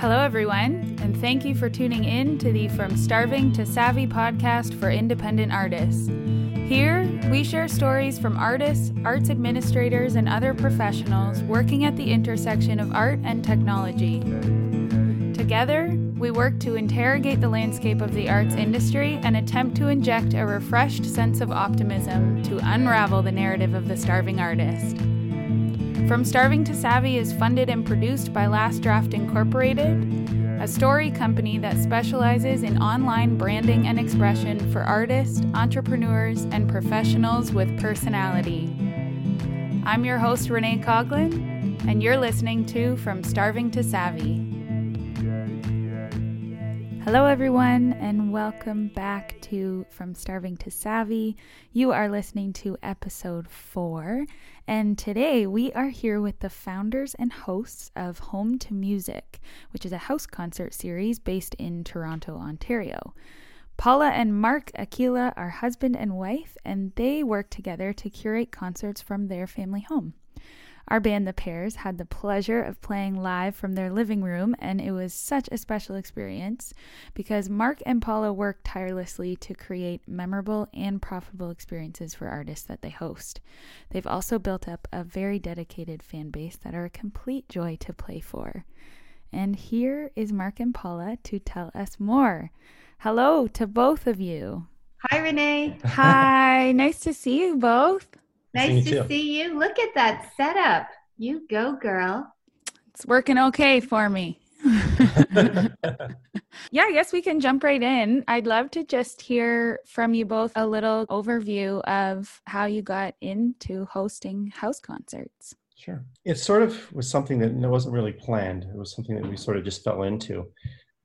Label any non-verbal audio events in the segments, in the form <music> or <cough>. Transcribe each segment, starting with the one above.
Hello, everyone, and thank you for tuning in to the From Starving to Savvy podcast for independent artists. Here, we share stories from artists, arts administrators, and other professionals working at the intersection of art and technology. Together, we work to interrogate the landscape of the arts industry and attempt to inject a refreshed sense of optimism to unravel the narrative of the starving artist. From Starving to Savvy is funded and produced by Last Draft Incorporated, a story company that specializes in online branding and expression for artists, entrepreneurs, and professionals with personality. I'm your host, Renee Coughlin, and you're listening to From Starving to Savvy. Hello, everyone, and welcome back to From Starving to Savvy. You are listening to episode four, and today we are here with the founders and hosts of Home to Music, which is a house concert series based in Toronto, Ontario. Paula and Mark Aquila are husband and wife, and they work together to curate concerts from their family home. Our band, The Pairs, had the pleasure of playing live from their living room, and it was such a special experience because Mark and Paula work tirelessly to create memorable and profitable experiences for artists that they host. They've also built up a very dedicated fan base that are a complete joy to play for. And here is Mark and Paula to tell us more. Hello to both of you. Hi, Renee. <laughs> Hi, nice to see you both. Nice to see you. Look at that setup. You go, girl. It's working okay for me. <laughs> <laughs> yeah, I guess we can jump right in. I'd love to just hear from you both a little overview of how you got into hosting house concerts. Sure. It sort of was something that wasn't really planned. It was something that we sort of just fell into.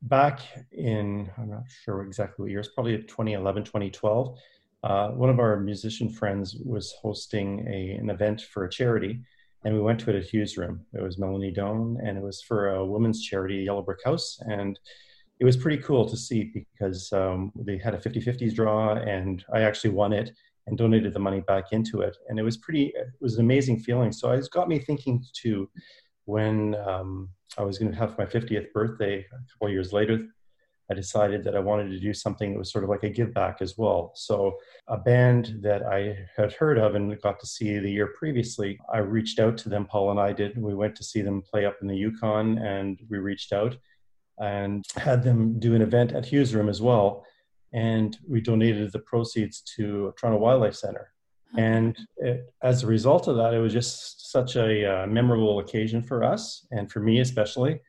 Back in, I'm not sure exactly what year, it's probably 2011, 2012, uh, one of our musician friends was hosting a, an event for a charity, and we went to it at Hugh's Room. It was Melanie Doane, and it was for a women's charity, Yellow Brick House. And it was pretty cool to see because um, they had a 50 50s draw, and I actually won it and donated the money back into it. And it was pretty, it was an amazing feeling. So it got me thinking too when um, I was going to have my 50th birthday a couple years later I decided that I wanted to do something that was sort of like a give back as well. So, a band that I had heard of and got to see the year previously, I reached out to them. Paul and I did. We went to see them play up in the Yukon, and we reached out and had them do an event at Hugh's Room as well. And we donated the proceeds to Toronto Wildlife Center. And it, as a result of that, it was just such a uh, memorable occasion for us and for me especially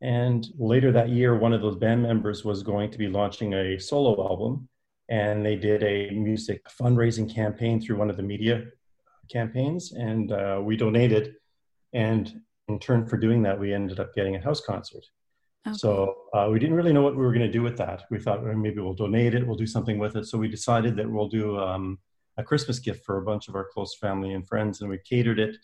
and later that year, one of those band members was going to be launching a solo album. And they did a music fundraising campaign through one of the media campaigns. And uh, we donated. And in turn for doing that, we ended up getting a house concert. Okay. So uh, we didn't really know what we were going to do with that. We thought well, maybe we'll donate it, we'll do something with it. So we decided that we'll do um, a Christmas gift for a bunch of our close family and friends. And we catered it.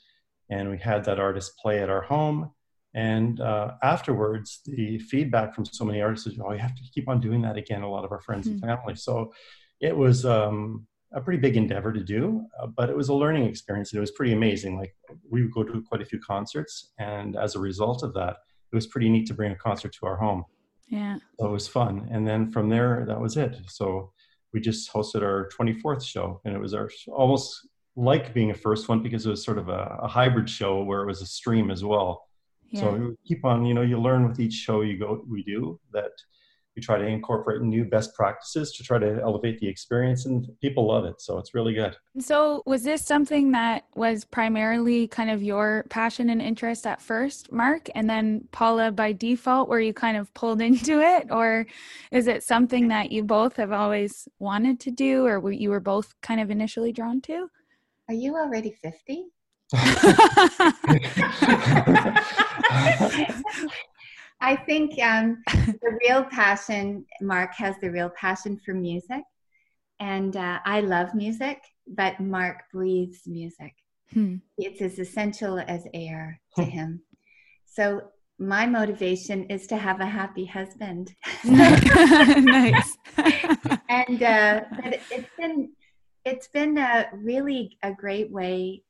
And we had that artist play at our home and uh, afterwards, the feedback from so many artists is, oh, you have to keep on doing that again, a lot of our friends mm-hmm. and family. So it was um, a pretty big endeavor to do, uh, but it was a learning experience. And it was pretty amazing. Like we would go to quite a few concerts. And as a result of that, it was pretty neat to bring a concert to our home. Yeah. So it was fun. And then from there, that was it. So we just hosted our 24th show and it was our almost like being a first one because it was sort of a, a hybrid show where it was a stream as well yeah. So keep on, you know, you learn with each show you go, we do that we try to incorporate new best practices to try to elevate the experience and people love it. So it's really good. So was this something that was primarily kind of your passion and interest at first, Mark? And then Paula by default, were you kind of pulled <laughs> into it? Or is it something that you both have always wanted to do or you were both kind of initially drawn to? Are you already 50? I think um, the real passion, Mark has the real passion for music. And uh, I love music, but Mark breathes music. Hmm. It's as essential as air to him. So my motivation is to have a happy husband. <laughs> nice. and uh, but it's been it's been a really a great way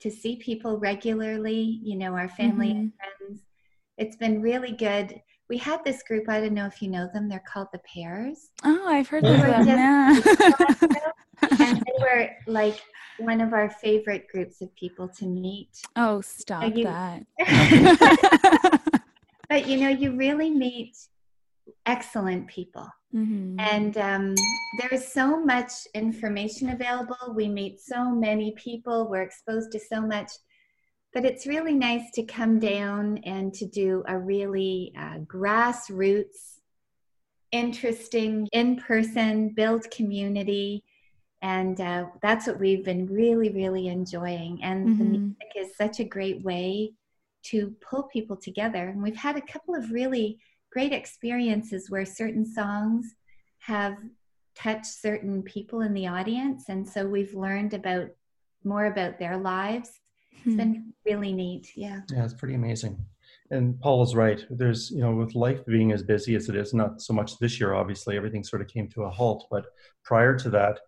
to see people regularly. You know, our family mm-hmm. and friends. It's been really good. We had this group. I don't know if you know them. They're called the Pairs. Oh, I've heard of them. Yeah. <laughs> and they were like one of our favorite groups of people to meet. Oh, stop you, that. <laughs> <laughs> but you know, you really meet excellent people. Mm-hmm. And um, there's so much information available. We meet so many people. We're exposed to so much. But it's really nice to come down and to do a really uh, grassroots, interesting, in person, build community and uh, that's what we've been really really enjoying and mm-hmm. the music is such a great way to pull people together and we've had a couple of really great experiences where certain songs have touched certain people in the audience. And so we've learned about more about their lives. It's been really neat. Yeah. Yeah it's pretty amazing. And paul is right. There's you know with life being as busy as it is not so much this year obviously everything sort of came to a halt but prior to that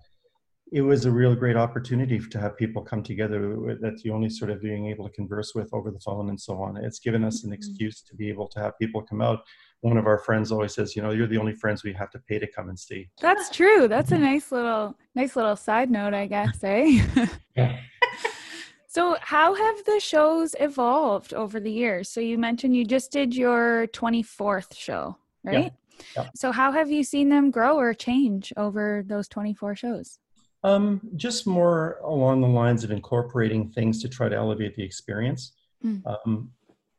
it was a real great opportunity to have people come together that you only sort of being able to converse with over the phone and so on. It's given us an mm-hmm. excuse to be able to have people come out. One of our friends always says, you know, you're the only friends we have to pay to come and see. That's true. That's a nice little nice little side note, I guess, eh? <laughs> yeah. <laughs> So, how have the shows evolved over the years? So, you mentioned you just did your 24th show, right? Yeah. yeah. So, how have you seen them grow or change over those 24 shows? Um, just more along the lines of incorporating things to try to elevate the experience. Mm. Um,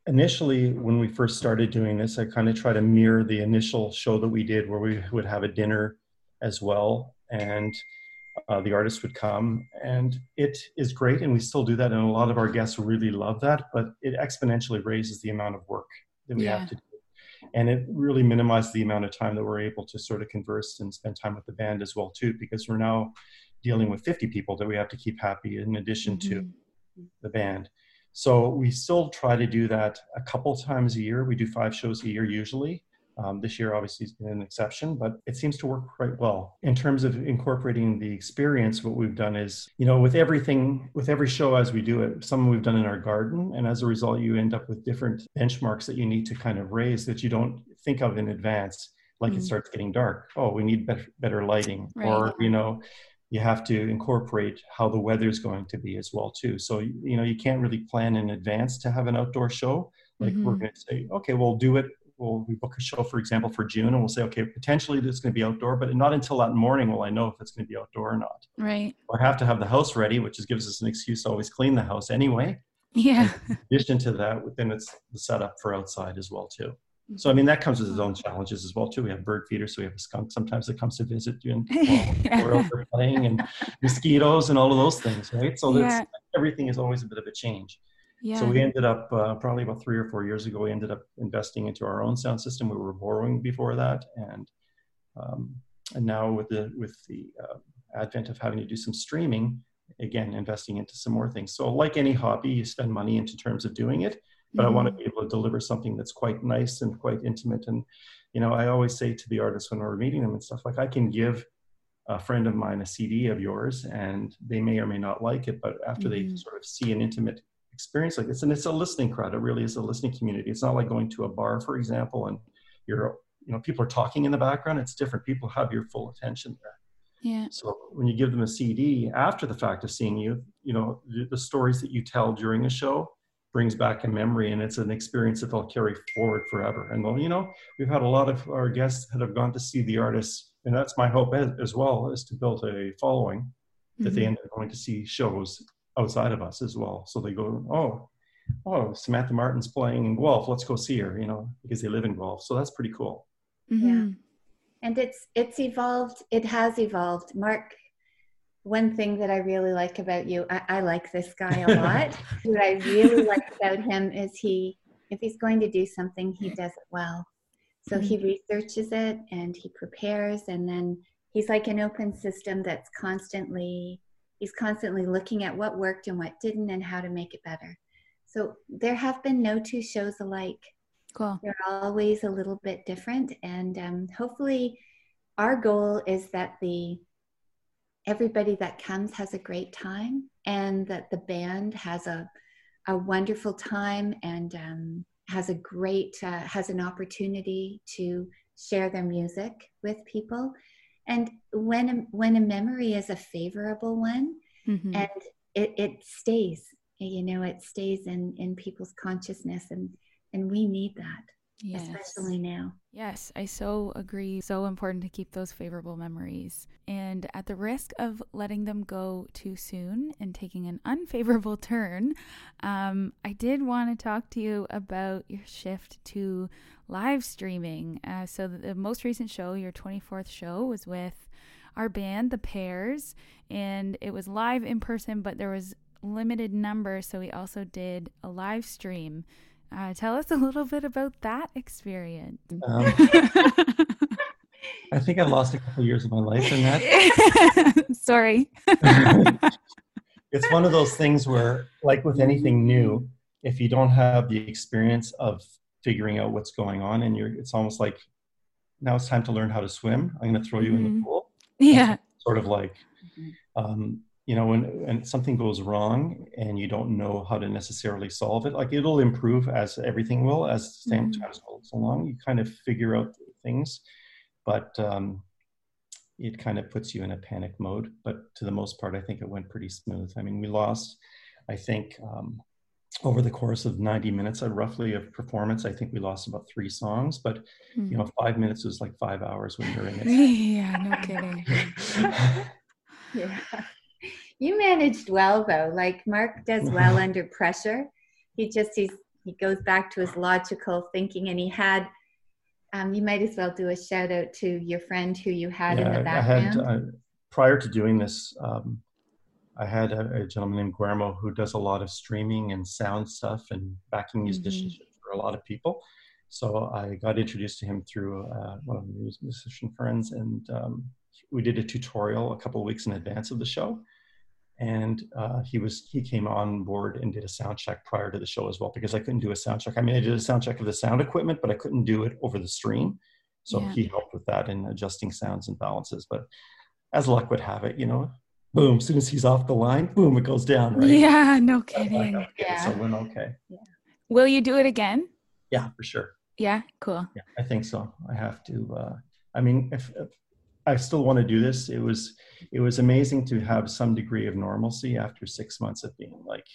initially, when we first started doing this, I kind of try to mirror the initial show that we did, where we would have a dinner as well, and uh, the artist would come, and it is great, and we still do that, and a lot of our guests really love that. But it exponentially raises the amount of work that we yeah. have to do and it really minimizes the amount of time that we're able to sort of converse and spend time with the band as well too because we're now dealing with 50 people that we have to keep happy in addition to mm-hmm. the band. So we still try to do that a couple times a year. We do five shows a year usually. Um, this year obviously has been an exception, but it seems to work quite well. In terms of incorporating the experience, what we've done is, you know, with everything, with every show as we do it, some we've done in our garden. And as a result, you end up with different benchmarks that you need to kind of raise that you don't think of in advance. Like mm-hmm. it starts getting dark. Oh, we need better, better lighting. Right. Or, you know, you have to incorporate how the weather is going to be as well too. So you know you can't really plan in advance to have an outdoor show. Like mm-hmm. we're going to say okay we'll do it. We'll we book a show for example for june and we'll say okay potentially this is going to be outdoor but not until that morning will i know if it's going to be outdoor or not. Right. Or have to have the house ready which just gives us an excuse to always clean the house anyway. Yeah. In addition to that then it's the setup for outside as well too so I mean that comes with its own challenges as well too. We have bird feeders, so we have a skunk sometimes that comes to visit you and <laughs> over playing and mosquitoes and all of those things, right? So yeah. everything is always a bit of a change. Yeah. So we ended up uh, probably about three or four years ago. We ended up investing into our own sound system. We were borrowing before that, and um, and now with the with the uh, advent of having to do some streaming, again investing into some more things. So like any hobby, you spend money into terms of doing it but mm-hmm. I want to be able to deliver something that's quite nice and quite intimate. And, you know, I always say to the artists when we're meeting them and stuff like, I can give a friend of mine a CD of yours and they may or may not like it, but after mm-hmm. they sort of see an intimate experience like this, and it's a listening crowd, it really is a listening community. It's not like going to a bar, for example, and you're, you know, people are talking in the background. It's different. People have your full attention there. Yeah. So when you give them a CD after the fact of seeing you, you know, the, the stories that you tell during a show brings back a memory and it's an experience that they'll carry forward forever. And well, you know, we've had a lot of our guests that have gone to see the artists, and that's my hope as well, is to build a following mm-hmm. that they mm-hmm. end up going to see shows outside of us as well. So they go, oh, oh, Samantha Martin's playing in Guelph. Let's go see her, you know, because they live in Guelph. So that's pretty cool. Mm-hmm. Yeah. And it's it's evolved. It has evolved. Mark one thing that I really like about you, I, I like this guy a <laughs> lot. what I really like about him is he, if he's going to do something, he does it well. So mm-hmm. he researches it and he prepares, and then he's like an open system that's constantly he's constantly looking at what worked and what didn't and how to make it better. So there have been no two shows alike. Cool. They're always a little bit different, and um, hopefully, our goal is that the everybody that comes has a great time, and that the band has a a wonderful time and um, has a great uh, has an opportunity to share their music with people and when a, when a memory is a favorable one mm-hmm. and it, it stays you know it stays in in people's consciousness and and we need that yes. especially now. Yes, I so agree. So important to keep those favorable memories. And at the risk of letting them go too soon and taking an <laughs> unfavorable turn, um, I did want to talk to you about your shift to live streaming. Uh, so, the most recent show, your 24th show, was with our band, The Pairs, and it was live in person, but there was limited numbers, so we also did a live stream uh, tell us a little bit about that experience. Um, <laughs> I think I lost a couple years of my life in that. <laughs> Sorry. <laughs> it's one of those things where, like with anything new, if you don't have the experience of figuring out what's going on, and you're, it's almost like now it's time to learn how to swim. I'm going to throw you mm-hmm. in the mm-hmm. pool. Yeah. sort of like, um, you know when when something goes wrong and you don't know how to necessarily solve it like it'll improve as everything will as time mm-hmm. goes along. You kind of figure out things but um, it kind of puts you in a panic mode. But to the most part i think it went pretty smooth. I mean we lost i think um, over the course of 90 minutes uh, roughly of performance i think we lost about three songs. But mm-hmm. you know five minutes was like five hours when you're in it. <laughs> Yeah no kidding. <laughs> <laughs> Yeah you managed well though. Like Mark does well <laughs> under pressure. He just he's he goes back to his logical thinking, and he had. Um, you might as well do a shout out to your friend who you had yeah, in the background. I had, uh, prior to doing this, um, I had a, a, gentleman named Guillermo who does a lot of streaming and sound stuff and backing musicianship mm-hmm. for a lot of people. So I got introduced to him through uh, one of my musician friends, and um, we did a tutorial a couple of weeks in advance of the show and uh, he was he came on board and did a sound check prior to the show as well because I couldn't do a sound check. I mean, I did a sound check of the sound equipment, but I couldn't do it over the stream. So yeah. he helped with that in adjusting sounds and balances. But as luck would have it, you know, boom, as soon as he's off the line, boom, it goes down, right? Yeah, no kidding. Okay, yeah. So went okay. Yeah. Will you do it again? Yeah, for sure. Yeah, cool. Yeah, I think so. I have to. Uh, I mean, if, if I still want to do this. It was it was amazing to have some degree of normalcy after six months of being like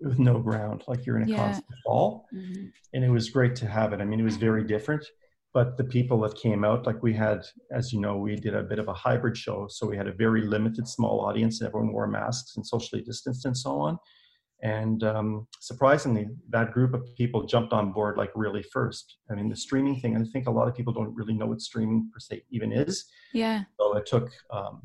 with no ground, like you're in a yeah. constant fall. Mm-hmm. And it was great to have it. I mean, it was very different. But the people that came out, like we had, as you know, we did a bit of a hybrid show. So we had a very limited small audience. and Everyone wore masks and socially distanced and so on. And um, surprisingly, that group of people jumped on board like really first. I mean, the streaming thing, I think a lot of people don't really know what streaming per se even is. Yeah. So it took um,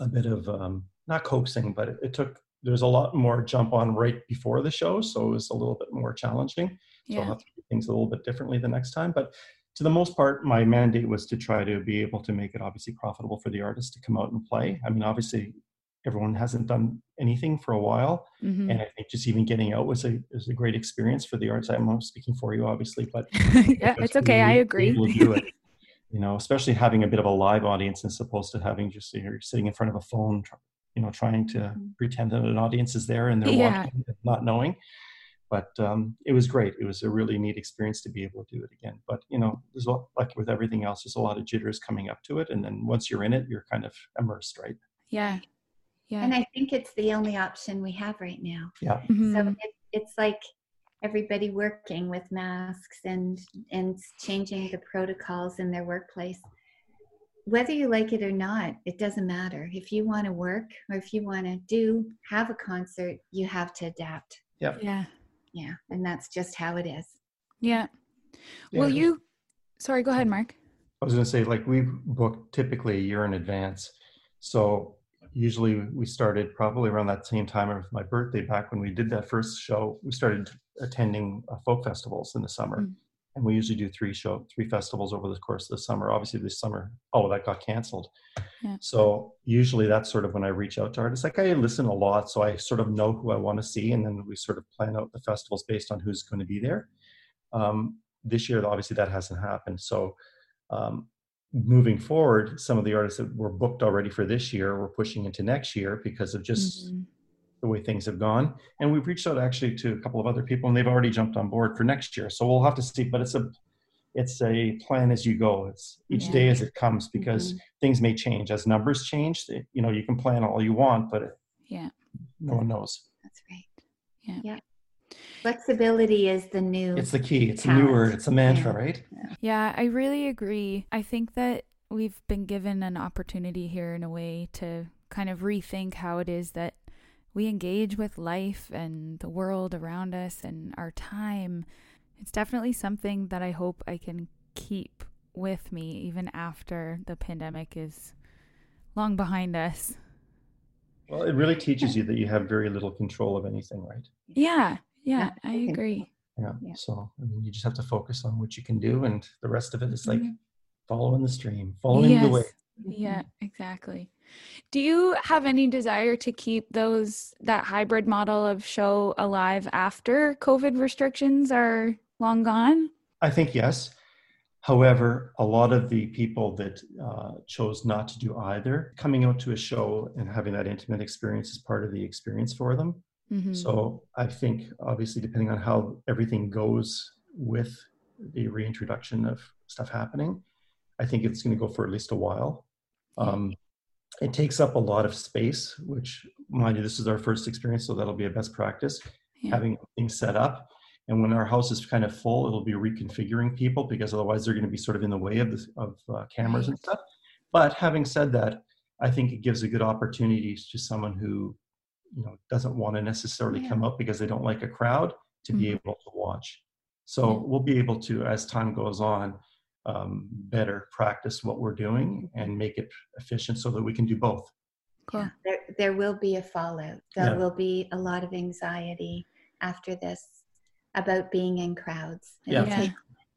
a bit of, um, not coaxing, but it, it, took, there's a lot more jump on right before the show. So it was a little bit more challenging. So yeah. I'll have to do things a little bit differently the next time. But to the most part, my mandate was to try to be able to make it obviously profitable for the artist to come out and play. I mean, obviously, everyone hasn't done anything for a while. Mm-hmm. and i think just even getting out was a was a great experience for the arts. I'm speaking for you obviously but <laughs> yeah it's okay. i agree. do it, <laughs> you know especially having a bit of a live audience as opposed to having just you're sitting in front of a phone you know trying to mm-hmm. pretend that an audience is there and they're yeah. watching not knowing. But um, it was great. It was a really neat experience to be able to do it again. But you know there's a lot, like with everything else there's a lot of jitters coming up to it. And then once you're in it you're kind of immersed right? Yeah yeah. And I think it's the only option we have right now. Yeah. Mm-hmm. So it, it's like everybody working with masks and and changing the protocols in their workplace. Whether you like it or not, it doesn't matter. If you want to work or if you want to do have a concert, you have to adapt. Yeah. Yeah. Yeah. And that's just how it is. Yeah. yeah. Will you sorry, go ahead, Mark. I was gonna say like we book typically a year in advance. So usually we started probably around that same time of my birthday back when we did that first show we started attending uh, folk festivals in the summer. Mm. and we usually do three show three festivals over the course of the summer. Obviously this summer oh that got canceled. Yeah. so usually that's sort of when i reach out to artists. Like i listen a lot so i sort of know who i want to see and then we sort of plan out the festivals based on who's going to be there. Um, this year obviously that hasn't happened. So um, moving forward some of the artists that were booked already for this year we're pushing into next year because of just mm-hmm the way things have gone. And we've reached out actually to a couple of other people, and they've already jumped on board for next year. So we'll have to see. But it's a it's a plan as you go. It's each yeah. day as it comes because mm-hmm. things may change as numbers change. You know, you can plan all you want, but yeah, no one knows. That's right. Yeah. Yeah. Flexibility is the new. It's the key. It's talent. a new word. It's a mantra, yeah. right? Yeah. yeah, I really agree. I think that we've been given an opportunity here in a way to kind of rethink how it is that we engage with life and the world around us and our time, it's definitely something that I hope I can keep with me even after the pandemic is long behind us. Well, it really teaches you that you have very little control of anything, right? Yeah, yeah, I agree. Yeah. yeah. So I mean, you just have to focus on what you can do, and the rest of it is like mm-hmm. following the stream, following yes. the way. Yeah, exactly. Do you have any desire to keep those that hybrid model of show alive after COVID restrictions are long gone? I think yes. However, a lot of the people that uh, chose not to do either, coming out to a show and having that intimate experience is part of the experience for them. Mm-hmm. So I think, obviously, depending on how everything goes with the reintroduction of stuff happening, I think it's going to go for at least a while. Um, it takes up a lot of space, which, mind you, this is our first experience, so that'll be a best practice. Yeah. Having things set up, and when our house is kind of full, it'll be reconfiguring people because otherwise they're going to be sort of in the way of the, of uh, cameras right. and stuff. But having said that, I think it gives a good opportunity to someone who, you know, doesn't want to necessarily yeah. come up because they don't like a crowd to mm-hmm. be able to watch. So yeah. we'll be able to, as time goes on, um, better practice what we're doing and make it efficient so that we can do both. Cool. Yeah, there, there will be a fallout. There yeah. will be a lot of anxiety after this about being in crowds. It'll, yeah. take,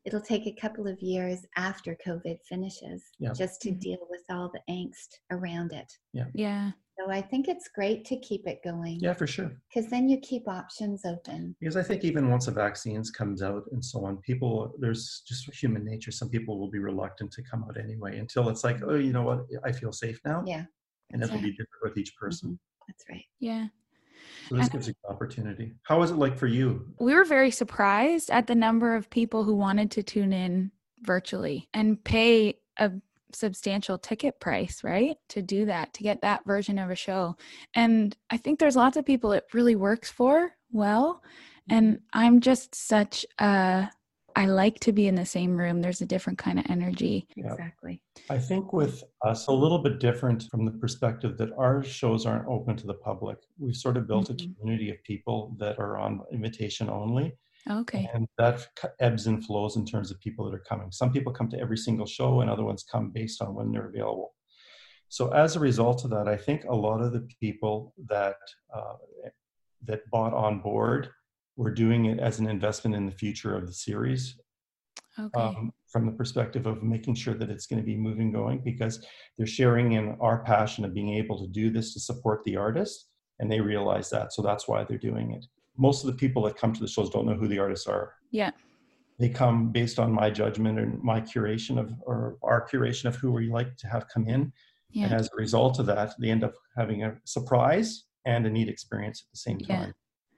it'll take a couple of years after COVID finishes yeah. just to mm-hmm. deal with all the angst around it. Yeah. Yeah. So I think it's great to keep it going. Yeah, for sure. Because then you keep options open. Because I think even once a vaccines comes out and so on, people there's just human nature. Some people will be reluctant to come out anyway until it's like, oh, you know what, I feel safe now. Yeah. And it'll right. be different with each person. Mm-hmm. That's right. Yeah. So this gives you an opportunity. How was it like for you? We were very surprised at the number of people who wanted to tune in virtually and pay a substantial ticket price, right? To do that, to get that version of a show. And I think there's lots of people it really works for well. And mm-hmm. I'm just such a I like to be in the same room. There's a different kind of energy. Yeah. Exactly. I think with us, a little bit different from the perspective that our shows aren't open to the public. We've sort of built mm-hmm. a community of people that are on invitation only. Okay. And that ebbs and flows in terms of people that are coming. Some people come to every single show, and other ones come based on when they're available. So as a result of that, I think a lot of the people that uh, that bought on board were doing it as an investment in the future of the series. Okay. Um, from the perspective of making sure that it's going to be moving going because they're sharing in our passion of being able to do this to support the artist and they realize that so that's why they're doing it most of the people that come to the shows don't know who the artists are. Yeah. They come based on my judgment and my curation of, or our curation of who we like to have come in. Yeah. And as a result of that, they end up having a surprise and a neat experience at the same time.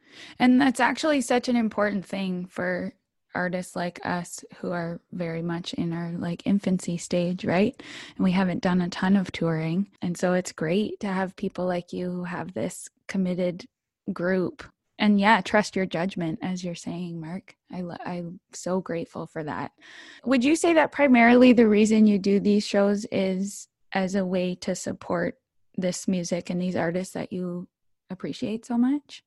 Yeah. And that's actually such an important thing for artists like us who are very much in our like infancy stage, right? And we haven't done a ton of touring. And so it's great to have people like you who have this committed group and yeah trust your judgment as you're saying mark. I, i'm so grateful for that. Would you say that primarily the reason you do these shows is as a way to support this music and these artists that you appreciate so much?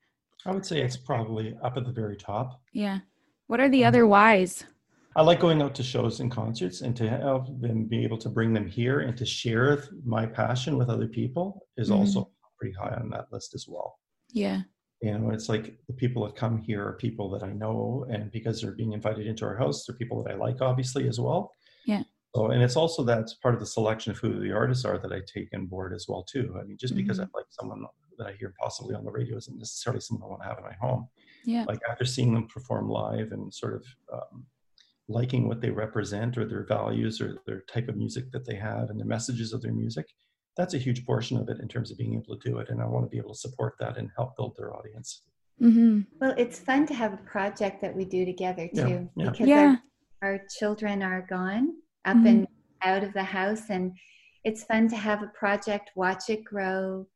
I would say it's probably up at the very top. Yeah. What are the um, other whys? I like going out to shows and concerts and to have them be able to bring them here and to share my passion with other people is mm-hmm. also pretty high on that list as well. Yeah. You know, it's like the people that come here are people that I know, and because they're being invited into our house, they're people that I like, obviously, as well. Yeah. So, and it's also that's part of the selection of who the artists are that I take on board as well too. I mean, just because mm-hmm. I like someone that I hear possibly on the radio isn't necessarily someone I want to have in my home. Yeah. Like after seeing them perform live and sort of um, liking what they represent or their values or their type of music that they have and the messages of their music, that's a huge portion of it in terms of being able to do it. And I want to be able to support that and help build their audience. Mm-hmm. Well, it's fun to have a project that we do together too, yeah, yeah. because yeah. Our, our, children are gone up mm-hmm. and out of the house, and it's fun to have a project, watch it grow,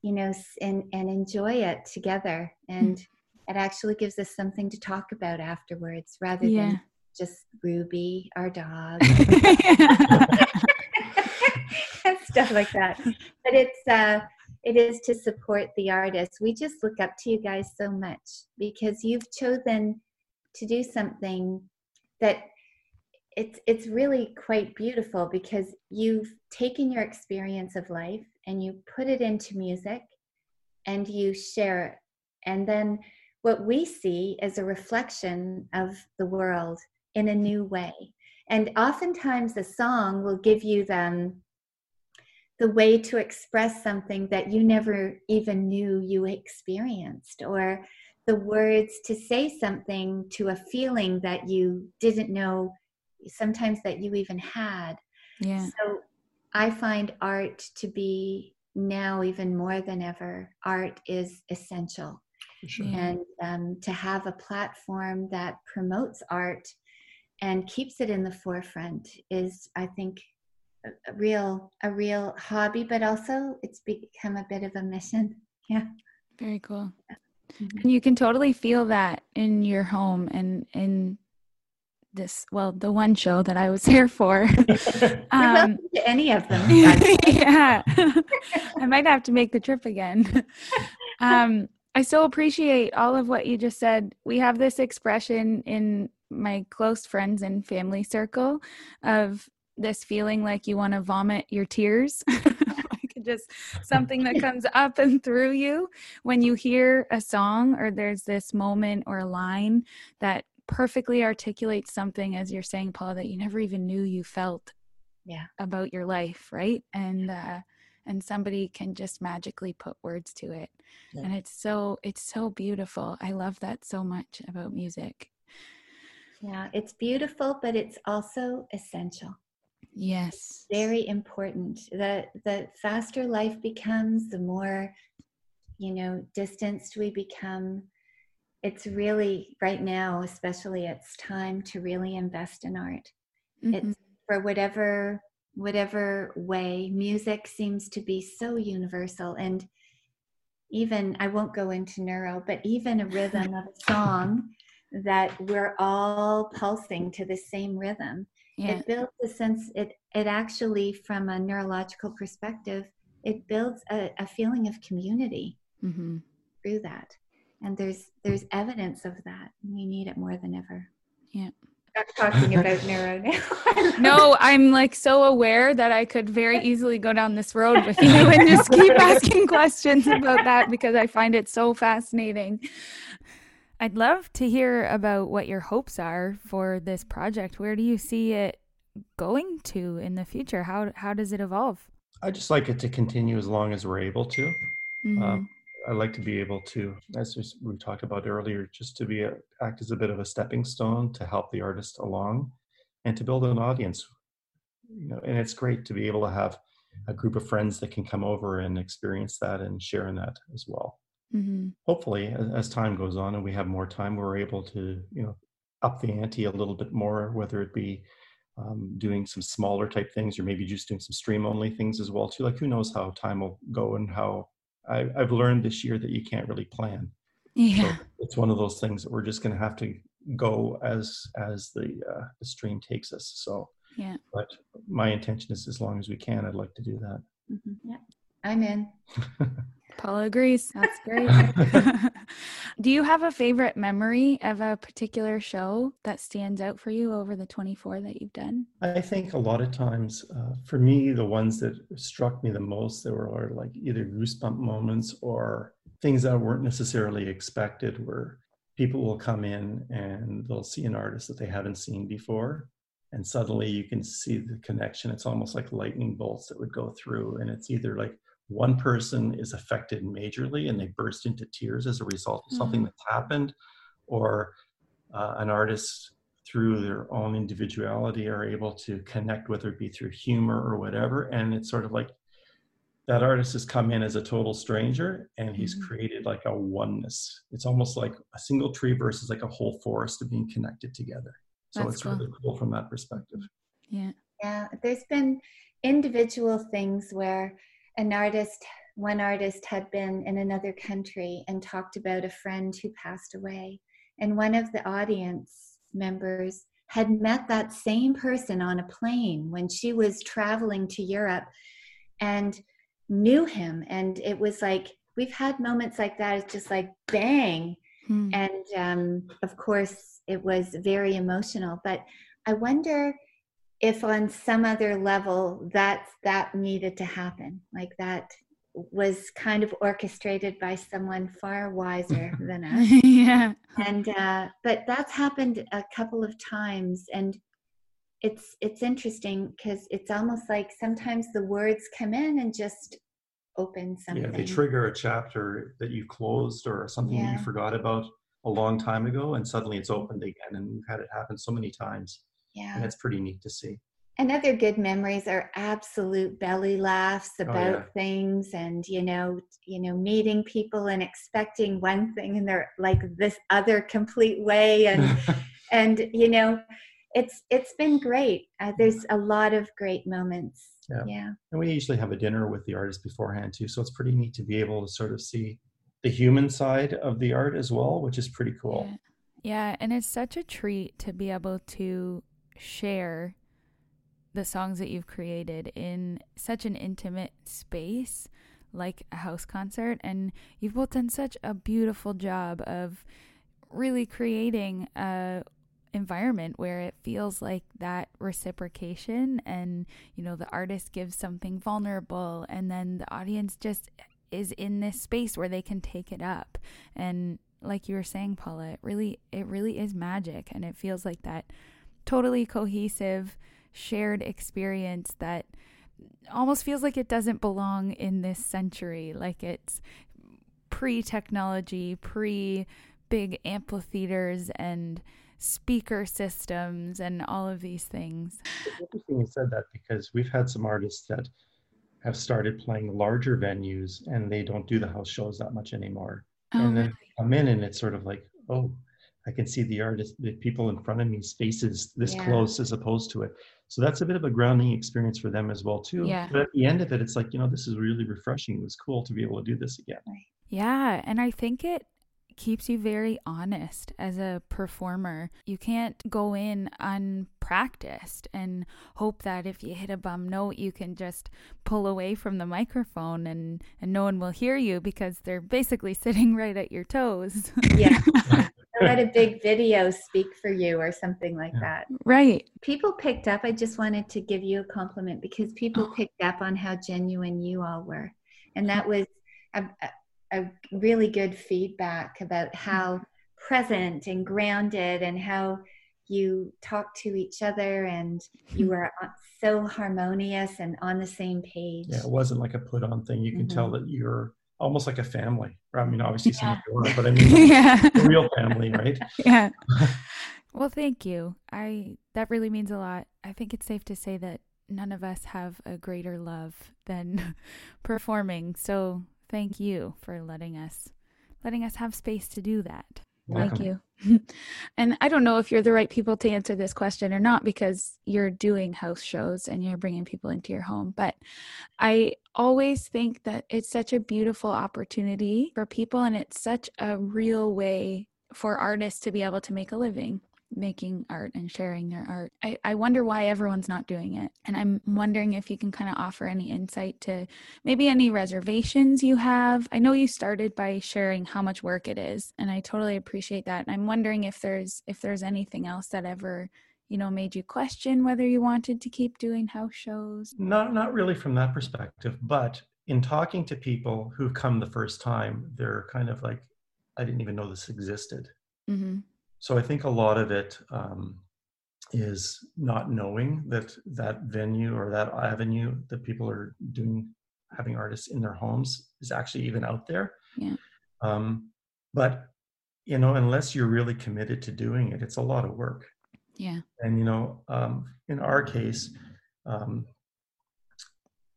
you know, and and enjoy it together, and mm-hmm. it actually gives us something to talk about afterwards, rather than just Ruby, our dog. <laughs> <laughs> stuff like that. But it's uh, it is to support the artists. We just look up to you guys so much because you've chosen to do something that it's it's really quite beautiful because you've taken your experience of life and you put it into music and you share it and then what we see is a reflection of the world in a new way and oftentimes the song will give you them the way to express something that you never even knew you experienced or the words to say something to a feeling that you didn't know sometimes that you even had. Yeah. So i find art to be now even more than ever. Art is essential. Sure. and um, to have a platform that promotes art and keeps it in the forefront is i think a real a real hobby but also it's become a bit of a mission. <laughs> Yeah. Very cool. Mm-hmm. and you can totally feel that in your home and in this well the one show that i was <laughs> here for. <laughs> Um, any of them. Yeah. I might have to make the trip again. Um i so appreciate all of what you just said. We have this expression in my close friends and family circle of this feeling like you want to vomit your tears? <laughs> Like just something that <laughs> comes up and through you when you hear a song or there's this moment or a line that perfectly articulates something as you're saying paula that you never even knew you felt yeah. about your life right? And uh and somebody can just magically put words to it. Yeah. and it's so it's so beautiful. I love that so much about music. Yeah it's beautiful but it's also essential Yes. Very important. The the faster life becomes, the more you know, distanced we become. It's really right now, especially it's time to really invest in art. Mm-hmm. It's for whatever whatever way music seems to be so universal and even I won't go into neuro, but even a rhythm of a <laughs> song that we're all pulsing to the same rhythm yeah. it builds a sense it it actually from a neurological perspective it builds a, a feeling of community mm-hmm. through that and there's there's evidence of that we need it more than ever yeah I'm talking about neuro now. <laughs> no, I'm like so aware that I could very easily go down this road with you and just keep <laughs> asking questions about that because I find it so fascinating. I'd love to hear about what your hopes are for this project. Where do you see it going to in the future? How how does it evolve? I just like it to continue as long as we're able to. Mm-hmm. Um, I like to be able to, as we talked about earlier, just to be a, act as a bit of a stepping stone to help the artist along, and to build an audience. You know, and it's great to be able to have a group of friends that can come over and experience that and share in that as well. Mm-hmm. Hopefully, as, as, time goes on and we have more time, we're able to, you know, up the ante a little bit more, whether it be um, doing some smaller type things or maybe just doing some stream only things as well too. Like who knows how time will go and how I, have learned this year that you can't really plan. Yeah, so it's one of those things that we're just going to have to go as as the uh, the stream takes us. So yeah, but my intention is as long as we can, I'd like to do that. Mm-hmm. Yeah, I'm in. <laughs> Paula agrees. That's great. <laughs> <laughs> Do you have a favorite memory of a particular show that stands out for you over the 24 that you've done? I think a lot of times, uh, for me, the ones that struck me the most, they were like either goosebump moments or things that weren't necessarily expected were people will come in and they'll see an artist that they haven't seen before and suddenly you can see the connection it's almost like lightning bolts that would go through and it's either like one person is affected majorly and they burst into tears as a result of something mm-hmm. that's happened or uh, an artist through their own individuality are able to connect whether it be through humor or whatever and it's sort of like that artist has come in as a total stranger and he's mm-hmm. created like a oneness it's almost like a single tree versus like a whole forest of being connected together so That's it's cool. really cool from that perspective yeah yeah there's been individual things where an artist one artist had been in another country and talked about a friend who passed away. And one of the audience members had met that same person on a plane when she was traveling to Europe and knew him. And it was like we've had moments like that. It's just like bang. Hmm. and um, of course it was very emotional. But i wonder if on some other level that that needed to happen like that was kind of orchestrated by someone far wiser <laughs> than us yeah and uh, but that's happened a couple of times and it's it's interesting because it's almost like sometimes the words come in and just open something. Yeah, they trigger a chapter that you closed or something yeah. you forgot about a long time ago, and suddenly it's opened again. And we've had it happen so many times. Yeah, and it's pretty neat to see. And other good memories are absolute belly laughs oh, about oh, yeah. things, and you know, you know, meeting people and expecting one thing, and they're like this other complete way, and <laughs> and you know, it's it's been great. Uh, there's a lot of great moments. Yeah. yeah. And we usually have a dinner with the artist beforehand too, so it's pretty neat to be able to sort of see the human side of the art as well, which is pretty cool. Yeah. Yeah, and it's such a treat to be able to share the songs that you've created in such an intimate space like a house concert and you've both done such a beautiful job of really creating a environment where it feels like that reciprocation and you know the artist gives something vulnerable and then the audience just is in this space where they can take it up. And like you were saying Paula it really it really is magic and it feels like that totally cohesive shared experience that almost feels like it doesn't belong in this century like it's pre-technology pre big amphitheaters and speaker systems and all of these things. It's interesting you said that because we've had some artists that have started playing larger venues and they don't do the house shows that much anymore. Oh, and then come in and it's sort of like, oh, I can see the artist, the people in front of me's faces this yeah. close as opposed to it. So that's a bit of a grounding experience for them as well too. Yeah. But at the end of it, it's like, you know, this is really refreshing. It was cool to be able to do this again. Yeah. And I think it keeps you very honest as a performer. You can't go in unpracticed and hope that if you hit a bum note, you can just pull away from the microphone and, and no one will hear you because they're basically <laughs> sitting right at your toes. yeah. <laughs> let a big video speak for you or something like that. Right. People picked up, I just wanted to give you a compliment because people oh. picked up on how genuine you all were. And that was, a a really good feedback about how present and grounded and how you talk to each other and you were so harmonious and on the same page. Yeah, it wasn't like a put on thing. You can mm-hmm. tell that you're almost like a family. I mean, obviously yeah. some are, but I mean, <laughs> yeah. real family, right? <laughs> Yeah. <laughs> well, thank you. I that really means a lot. I think it's safe to say that none of us have a greater love than performing. So thank you for letting us letting us have space to do that. Thank you. <laughs> and I don't know if you're the right people to answer this question or not because you're doing house shows and you're bringing people into your home. But I always think that it's such a beautiful opportunity for people and it's such a real way for artists to be able to make a living making art and sharing their art. I, I wonder why everyone's not doing it. And I'm wondering if you can kind of offer any insight to maybe any reservations you have. I know you started by sharing how much work it is, and I totally appreciate that. And I'm wondering if there's if there's anything else that ever you know made you question whether you wanted to keep doing house shows not not really from that perspective but in talking to people who've come the first time, they're kind of like, I didn't even know this existed. Mm-hmm. So I think a lot of it um, is not knowing that that venue or that avenue that people are doing, having artists in their homes is actually even out there. Yeah. Um, but you know, unless you're really committed to doing it, it's a lot of work. Yeah. And you know, um, in our case, um,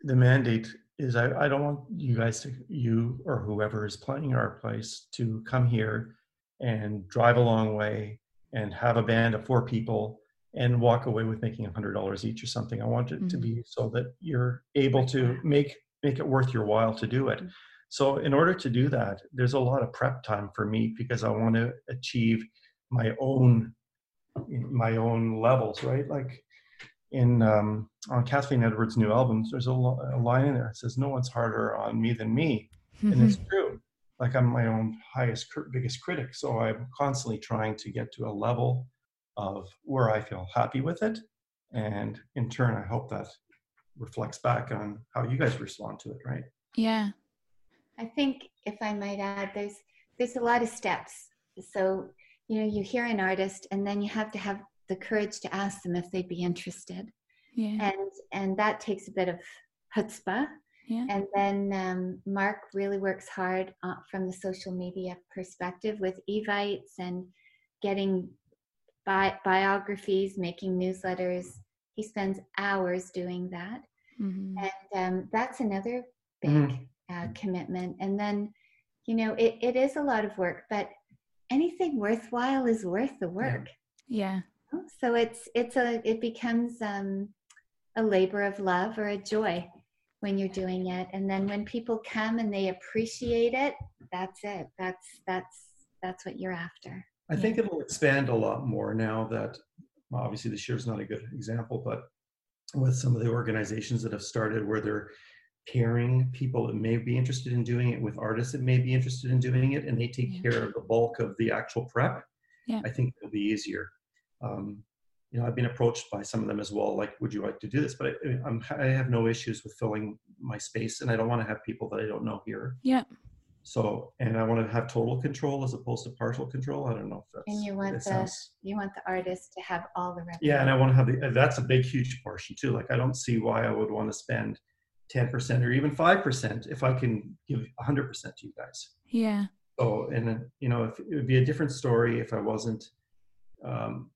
the mandate is I, I don't want you guys to you or whoever is playing our place to come here and drive a long way and have a band of four people and walk away with making a hundred dollars each or something. I want it mm-hmm. to be so that you're able to make make it worth your while to do it. Mm-hmm. So in order to do that, there's a lot of prep time for me because I want to achieve my own my own levels, right? Like in um, on Kathleen Edwards' new albums, there's a, a, line in there that says, "No one's harder on me than me," mm-hmm. and it's <laughs> true. Like I'm my own highest, biggest critic, so I'm constantly trying to get to a level of where I feel happy with it, and in turn, I hope that reflects back on how you guys respond to it, right? Yeah. I think if I might add, there's there's a lot of steps. So you know, you hear an artist, and then you have to have the courage to ask them if they'd be interested. Yeah. And and that takes a bit of chutzpah. Yeah. And then um, Mark really works hard uh, from the social media perspective with evites and getting bi- biographies, making newsletters. He spends hours doing that. Mm-hmm. And um, that's another big mm-hmm. uh, commitment. And then, you know, it, it is a lot of work, but anything worthwhile is worth the work. Yeah. yeah. So it's it's a it becomes um, a labor of love or a joy when you're doing it, and then when people come and they appreciate it, that's it. That's that's that's what you're after. I think it'll expand a lot more now that well, obviously this year is not a good example, but with some of the organizations that have started where they're pairing people that may be interested in doing it with artists that may be interested in doing it and they take yeah. care of the bulk of the actual prep yeah. i think it'll be easier um, you know i've been approached by some of them as well like would you like to do this? But I, I'm, i have no issues with filling my space and i don't want to have people that i don't know here. Yeah. So and i want to have total control as opposed to partial control. I don't know if that's and you want the sounds, you want the artist to have all the revenue. Yeah and i want to have the that's a big huge portion too. Like i don't see why i would want to spend 10% or even 5% if I can give 100% to you guys. Yeah. So, and you know, if, it would be a different story if I wasn't um,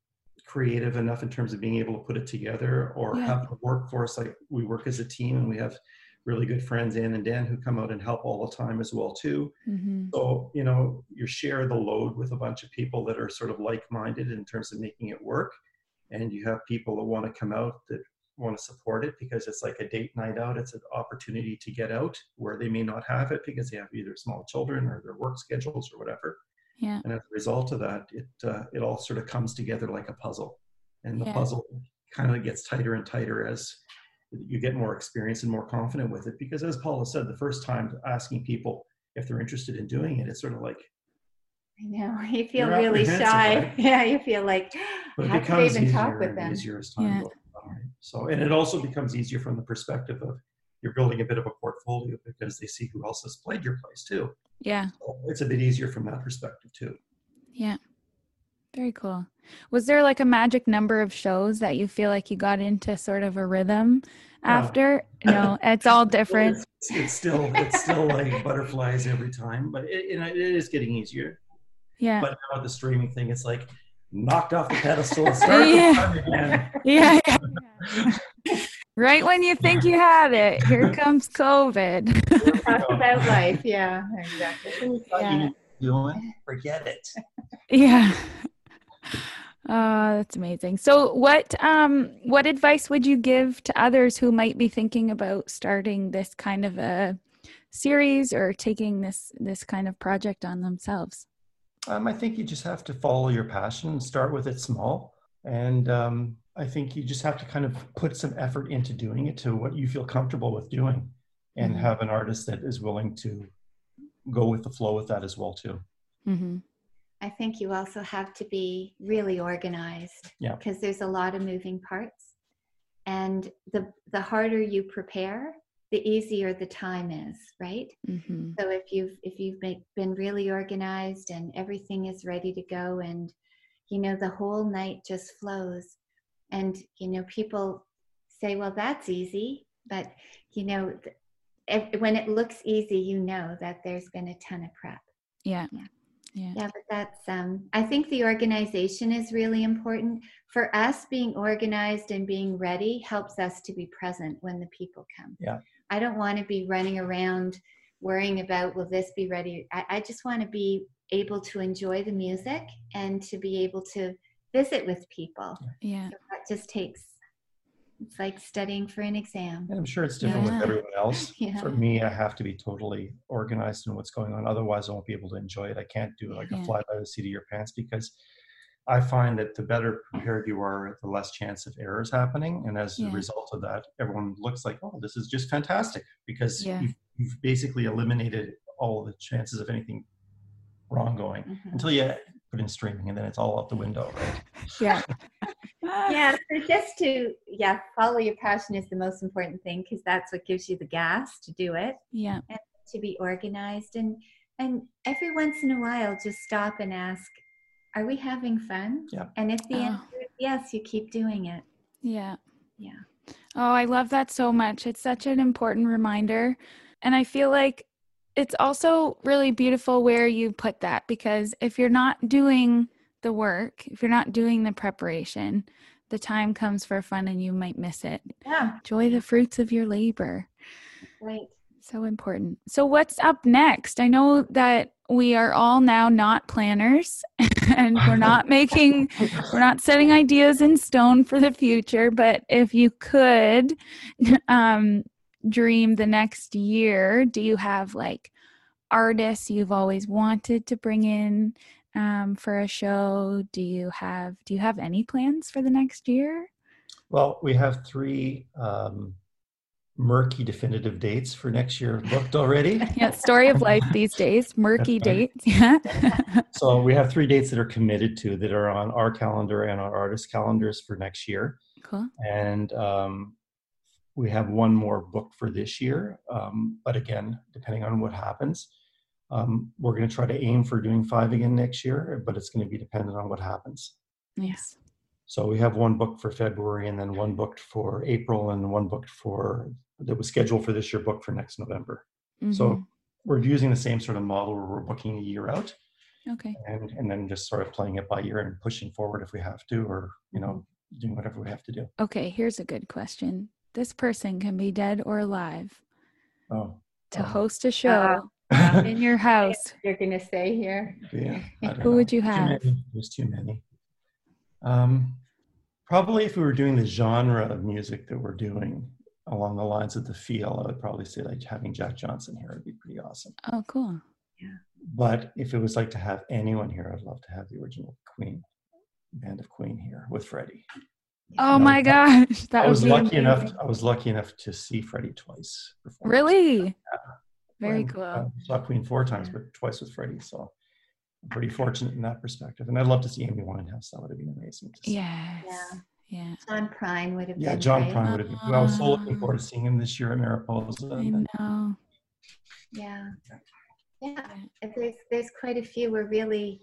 creative enough in terms of being able to put it together or yeah. have a workforce. Like we work as a team and we have really good friends, Ann and Dan, who come out and help all the time as well too. Mm-hmm. So, you know, you share the load with a bunch of people that are sort of like-minded in terms of making it work. And you have people that want to come out that want to support it because it's like a date night out. It's an opportunity to get out where they may not have it because they have either small children or their work schedules or whatever. Yeah. And as a result of that, it uh, it all sort of comes together like a puzzle, and the yeah. puzzle kind of gets tighter and tighter as you get more experience and more confident with it. Because as Paula said, the first time asking people if they're interested in doing it, it's sort of like I know <laughs> you feel really shy. <laughs> Yeah, you feel like but how can I even talk with them? Easier as time yeah. goes so, and it also becomes easier from the perspective of you're building a bit of a portfolio because they see who else has played your place too. Yeah. It's a bit easier from that perspective too. Yeah. Very cool. Was there like a magic number of shows that you feel like you got into sort of a rhythm after? No, no it's all <laughs> different. It's, it's, still it's still like butterflies every time, but it, it is getting easier. Yeah. But now the streaming thing, it's like knocked off the pedestal <laughs> and started yeah. again. <laughs> Yeah, yeah. Right when you think you had it, here <laughs> comes COVID. Talk <laughs> about life. Yeah, exactly. Yeah. Doing, forget it. Yeah. Oh, that's amazing. So what um what advice would you give to others who might be thinking about starting this kind of a series or taking this this kind of project on themselves? Um, I think you just have to follow your passion and start with it small. And um, I think you just have to kind of put some effort into doing it to what you feel comfortable with doing and mm-hmm. have an artist that is willing to go with the flow with that as well too. Mm-hmm. I think you also have to be really organized yeah. because there's a lot of moving parts. And the, the harder you prepare, the easier the time is right mm-hmm. so if you've if you've been really organized and everything is ready to go and you know the whole night just flows and you know people say well that's easy but you know if, when it looks easy you know that there's been a ton of prep. Yeah. Yeah. Yeah. yeah but that's um i think the organization is really important. For us being organized and being ready helps us to be present when the people come. Yeah. I don't want to be running around worrying about will this be ready? I, I just want to be able to enjoy the music and to be able to visit with people. Yeah. So that just takes it's like studying for an exam. And I'm sure it's different yeah. with everyone else. <laughs> yeah. For me, I have to be totally organized in what's going on. Otherwise, I won't be able to enjoy it. I can't do like yeah. a fly by the seat of your pants because I find that the better prepared you are, the less chance of errors happening. And as a result of that, everyone looks like, oh, this is just fantastic because you've, you've basically eliminated all the chances of anything wrong going mm-hmm. until you put in streaming and then it's all out the window right? Yeah. <laughs> Yeah so just to yeah follow your passion is the most important thing because that's what gives you the gas to do it yeah. and to be organized. And and every once in a while just stop and ask are we having fun? Yeah. And if the oh. answer is yes you keep doing it. Yeah. Yeah. Oh i love that so much. It's such an important reminder. And i feel like it's also really beautiful where you put that because if you're not doing the work, if you're not doing the preparation, the time comes for fun and you might miss it. Yeah. Enjoy the fruits of your labor. Right. So important. So, what's up next? I know that we are all now not planners <laughs> and we're <laughs> not making, we're not setting ideas in stone for the future. But if you could <laughs> um, dream the next year? Do you have like artists you've always wanted to bring in um, for a show? Do you have do you have any plans for the next year? Well, we have three um, murky definitive dates for next year booked already. <laughs> yeah, story of life <laughs> these days, murky dates. <laughs> Yeah. so we have three dates that are committed to that are on our calendar and our artist calendars for next year. Cool. And um, we have one more book for this year, um, but again, depending on what happens, um, we're going to try to aim for doing five again next year, but it's going to be dependent on what happens. Yes. So we have one booked for February, and then one booked for April, and one booked for that was scheduled for this year, booked for next November. Mm-hmm. So we're using the same sort of model where we're booking a year out. Okay. And and then just sort of playing it by year and pushing forward if we have to, or you know, doing whatever we have to do. Okay, here's a good question this person can be dead or alive. Oh. To oh. host a show uh, in your house. <laughs> You're going to stay here. Yeah. <laughs> Who know. would you have? Too There's too many. Um, probably if we were doing the genre of music that we're doing along the lines of the feel, I would probably say like having Jack Johnson here would be pretty awesome. Oh, cool. Yeah. But if it was like to have anyone here, I'd love to have the original Queen, band of Queen here with Freddie. Oh my gosh, that I was lucky amazing. enough. I was lucky enough to see Freddie twice. Really? Yeah. Very cool. I saw Queen four times, but twice with Freddie. So I'm pretty fortunate in that perspective. And I'd love to see Amy Winehouse. That would have been amazing. Yes. Yeah. Yeah. John Prine would have yeah, been. Yeah, John Prine would have been. I was so looking forward to seeing him this year at Mariposa. I know. Yeah. Yeah. There's there's quite a few. We're really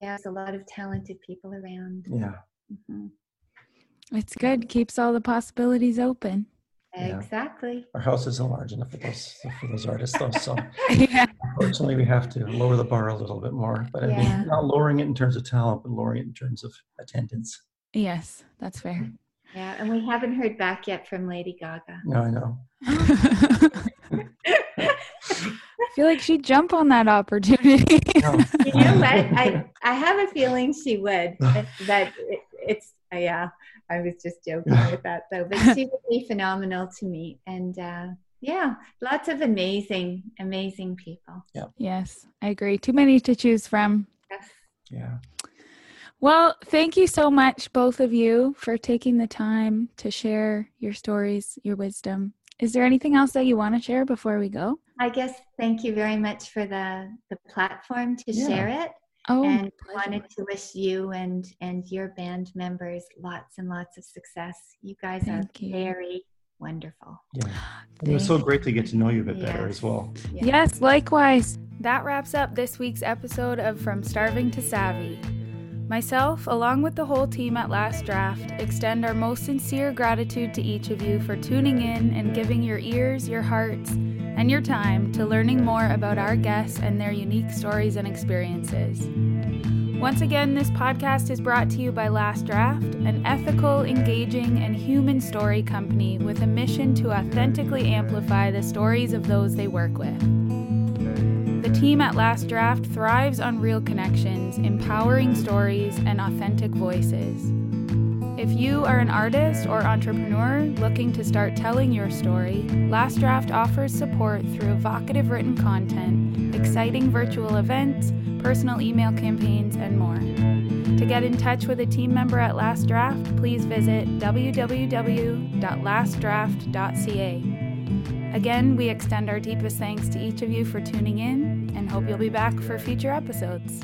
there's a lot of talented people around. Yeah. Mm-hmm. It's good. Keeps all the possibilities open. Exactly. Our house isn't large enough for those for those artists, though. So <laughs> yeah. unfortunately, we have to lower the bar a little bit more. But I yeah. mean, not lowering it in terms of talent, but lowering it in terms of attendance. Yes, that's fair. Yeah, and we haven't heard back yet from Lady Gaga. No, I know. I <laughs> feel like she'd jump on that opportunity. No. you know what? I I have a feeling she would. That it, it's uh, yeah. I was just joking with that though, but she would be phenomenal to meet. And uh, yeah, lots of amazing, amazing people. Yeah. Yes, I agree. Too many to choose from. Yes. Yeah. Well, thank you so much, both of you, for taking the time to share your stories, your wisdom. Is there anything else that you want to share before we go? I guess thank you very much for the the platform to yeah. share it. Oh, and wanted to wish you and and your band members lots and lots of success. You guys Thank are you. very wonderful. Yeah. <gasps> It was so great to get to know you a bit better as well. Yeah. Yes, likewise. That wraps up this week's episode of From Starving to Savvy. Myself, along with the whole team at Last Draft, extend our most sincere gratitude to each of you for tuning in and giving your ears, your hearts, and your time to learning more about our guests and their unique stories and experiences. Once again, this podcast is brought to you by Last Draft, an ethical, engaging, and human story company with a mission to authentically amplify the stories of those they work with team at Last Draft thrives on real connections, empowering stories, and authentic voices. If you are an artist or entrepreneur looking to start telling your story, Last Draft offers support through evocative written content, exciting virtual events, personal email campaigns, and more. To get in touch with a team member at Last Draft, please visit www.lastdraft.ca. Again, we extend our deepest thanks to each of you for tuning in and hope you'll be back for future episodes.